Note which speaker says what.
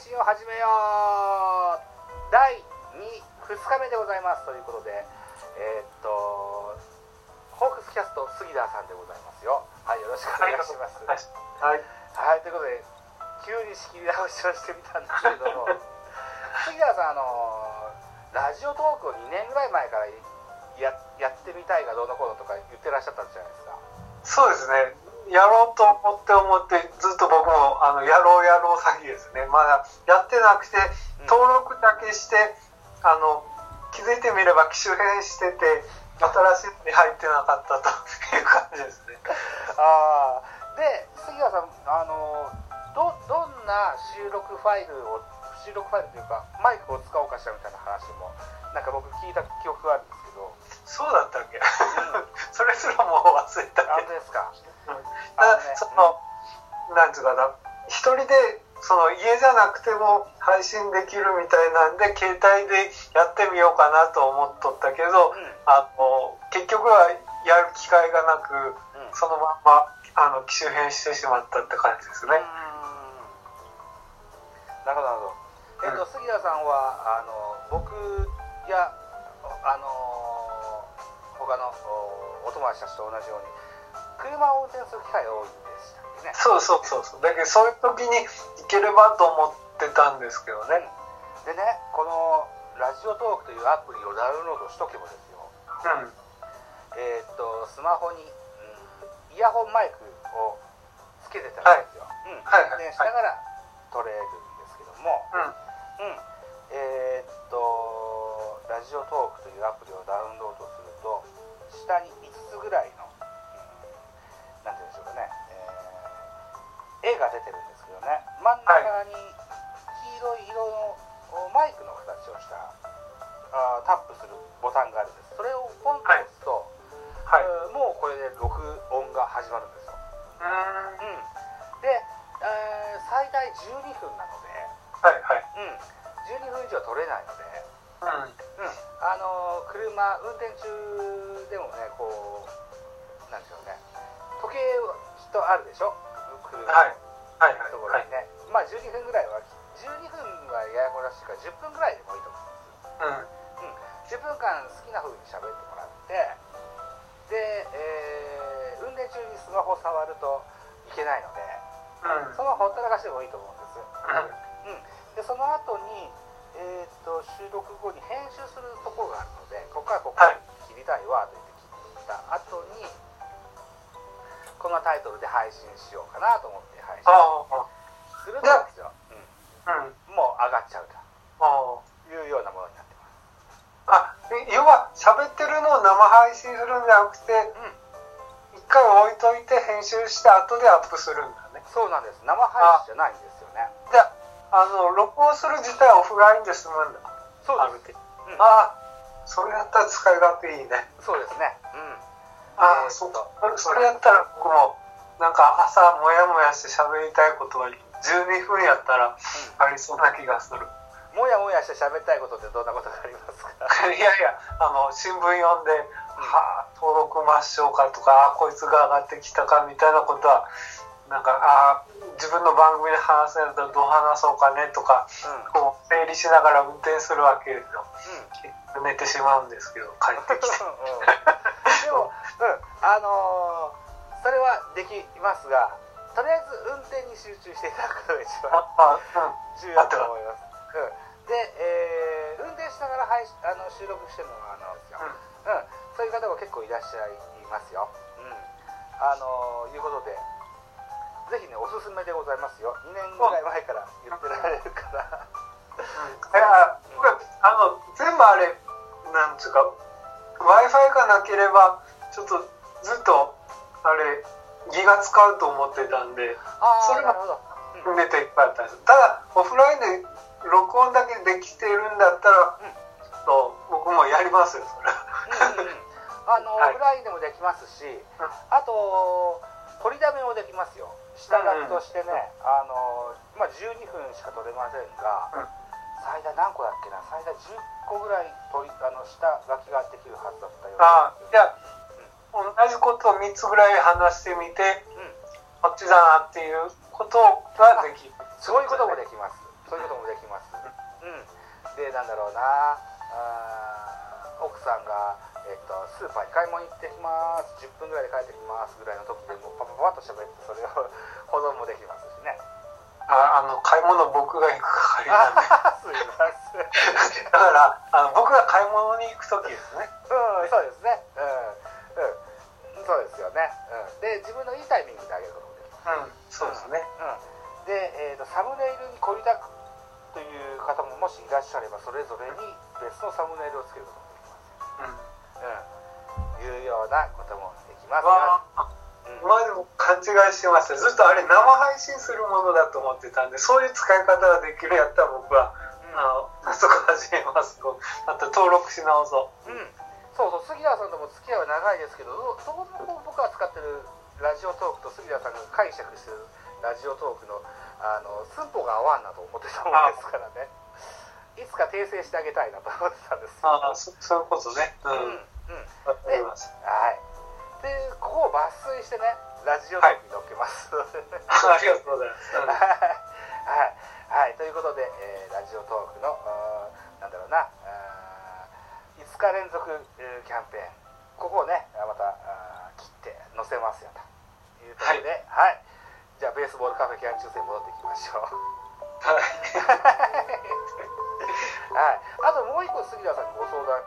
Speaker 1: 信を始めよう第 2, 2日目でございます。ということでえー、っとホークスキャスト杉田さんでございますよ。はいよろしくお願いします。
Speaker 2: はい、
Speaker 1: はい、はい、ということで急に仕切り直しをしてみたんですけれども 杉田さんあのラジオトークを2年ぐらい前からややってみたいがどうのこうのとか言ってらっしゃったじゃないですか。
Speaker 2: そうですね。やろうと思って思ってあのやろうやろう詐欺ですね。まだやってなくて登録だけして、うん、あの気づいてみれば機種変してて新しいに入ってなかったと。いう感じですね。
Speaker 1: ああで杉田さんあのどどんな収録ファイルを収録ファイルというかマイクを使おうかしらみたいな話もなんか僕聞いた記憶があるんですけど。
Speaker 2: そうだったっけ、うん、それすらもう忘れた
Speaker 1: 本当ですか、
Speaker 2: うん、ね、その、うん、なんつうかな一人でその家じゃなくても配信できるみたいなんで携帯でやってみようかなと思っとったけど、うん、あの結局はやる機会がなく、うん、そのままあの機種変してしまったって感じですね。
Speaker 1: なるほどなるほど。えっと、杉田さんはあの僕やあの他のお友達たちと同じように車を運転する機会が多いんでしたね。
Speaker 2: そうそうそうそう。だけどそういう時に行ければと思ってたんですけどね。
Speaker 1: でねこのラジオトークというアプリをダウンロードしとけばですよ。
Speaker 2: うん。
Speaker 1: えっとスマホに、うん、イヤホンマイクをつけてたんですよ。
Speaker 2: はい、うん。はい、はい、
Speaker 1: しながら撮れるんですけども。
Speaker 2: うん。
Speaker 1: うん、えー、っとラジオトークというアプリをダウンロードすると下に5つぐらいの、うん、なんて言うんでしょうかね、えー、絵が出てるんですけどね。真ん中に黄色い色のマイクの形をしたあタップするボタンがあるんです。それをポンと押すと、
Speaker 2: はい、
Speaker 1: えー、もうこれで録音が始まるんですよ。
Speaker 2: うん。
Speaker 1: で、えー、最大12分なので
Speaker 2: はいはい。
Speaker 1: うん、12分以上取れないので、
Speaker 2: うん、
Speaker 1: うん、あの車運転中でもねこうなんでしょうね時計はきっとあるでしょ？車の
Speaker 2: はいはいはい。
Speaker 1: ところにね、まあ12分ぐらいは12分はややこしいから10分ぐらいでもいいと思うんです、うん、10分間好きな風に喋ってもらってで、えー、運転中にスマホ触るといけないので、
Speaker 2: うん、
Speaker 1: そのほったらかしでもいいと思うんです、
Speaker 2: うん。
Speaker 1: うん、でその後に、えーと、と収録後に編集するところがあるのでここからここ切りたいわと言って切った後にこのタイトルで配信しようかなと思って配信するんですよ、
Speaker 2: うん、
Speaker 1: うん、もう上がっちゃうというようなものになって
Speaker 2: ます。あ要は喋ってるのを生配信するんじゃなくて、うん、一回置いといて編集して後でアップするんだね。
Speaker 1: そうなんです。生配信じゃないんですよね。
Speaker 2: じゃあの録音する自体はオフラインで済むんだ。
Speaker 1: そうです、
Speaker 2: うん、ああそれやったら使い勝手いいね。
Speaker 1: そうですね。うん
Speaker 2: ああ、そうか。それやったら僕もなんか朝もやもやして喋りたいことが12分やったらありそうな気がする、
Speaker 1: うん、もやもやして喋りたいことってどんなことがありますか？
Speaker 2: いやいやあの新聞読んで、うん、はあ登録抹消かとかあこいつが上がってきたかみたいなことはなんかあ自分の番組で話せるとどう話そうかねとか、
Speaker 1: うん、
Speaker 2: こう整理しながら運転するわけですよ、うん、寝てしまうんですけど帰ってきて。
Speaker 1: うん、あのー、それはできますがとりあえず運転に集中していただくのが一番重要だと思います、うん、で、えー、運転しながら配あの収録してるのがあのですよ、うん。そういう方も結構いらっしゃいますよ、うん、あのー、いうことでぜひねおすすめでございますよ。2年ぐらい前から言ってられるから。
Speaker 2: いや僕あの全部あれなんつうか w i f i がなければちょっとずっとあれギガ使うと思ってたんで
Speaker 1: そ
Speaker 2: れがネタいっぱいあったんです。ただオフラインで録音だけできてるんだったら、うん、と僕もやりますよそれ
Speaker 1: うん、うん、あの、はい、オフラインでもできますし、うん、あと取りだめもできますよ。下書きとしてね、うん、あのまあ12分しか取れませんが、最大何個だっけな？最大10個ぐらい取りあの下書きができるはずだったよ
Speaker 2: あいや、うん、同じことを3つぐらい話してみて、うん、こっちだなっていうことができる。
Speaker 1: そういうこともできます。そういうこともできます。うん。でなんだろうな。あ奥さんが、えっと、スーパーに買い物行ってきます。10分ぐらいで帰ってきますぐらいの時でもうパパパッと喋ってそれを保存もできますしね。
Speaker 2: ああの買い物僕が行く係なんで。
Speaker 1: すいません。
Speaker 2: だからあの僕が買い物に行く時ですね。
Speaker 1: うんそうですね。うんよね、うん、で自分のいいタイミングであげることもできます
Speaker 2: うん。そうですね。
Speaker 1: うん、で、えーと、サムネイルに凝りたくという方ももしいらっしゃればそれぞれに別のサムネイルをつけることもできます。
Speaker 2: うん。
Speaker 1: うん、いうようなこともできますうん。
Speaker 2: 前でも勘違いしてましたずっとあれ生配信するものだと思ってたんでそういう使い方ができるやったら僕は
Speaker 1: うん。
Speaker 2: あの早速始めます。また登録し直そう。
Speaker 1: うん、そうそう杉田さんとも付き合いは長いですけどそこの僕が使ってるラジオトークと杉田さんが解釈してるラジオトークのあの寸法が合わんなと思ってたもんですからね。いつか訂正してあげたいなと思ってたんです
Speaker 2: ああそそういうことね。う
Speaker 1: うん
Speaker 2: ん
Speaker 1: うん。
Speaker 2: わかります。
Speaker 1: はい。でここを抜粋してねラジオトークに載っけます、
Speaker 2: ありがとうございます。うん。
Speaker 1: はい、はい、ということで、えーラジオトークのなんだろうな5日連続、えーキャンペーン。ここをねあまた切って載せますよということで、はい。じゃあベースボールカフェキャン中世に戻っていきましょう。
Speaker 2: はい。
Speaker 1: はい。あともう一個杉田さんにご相談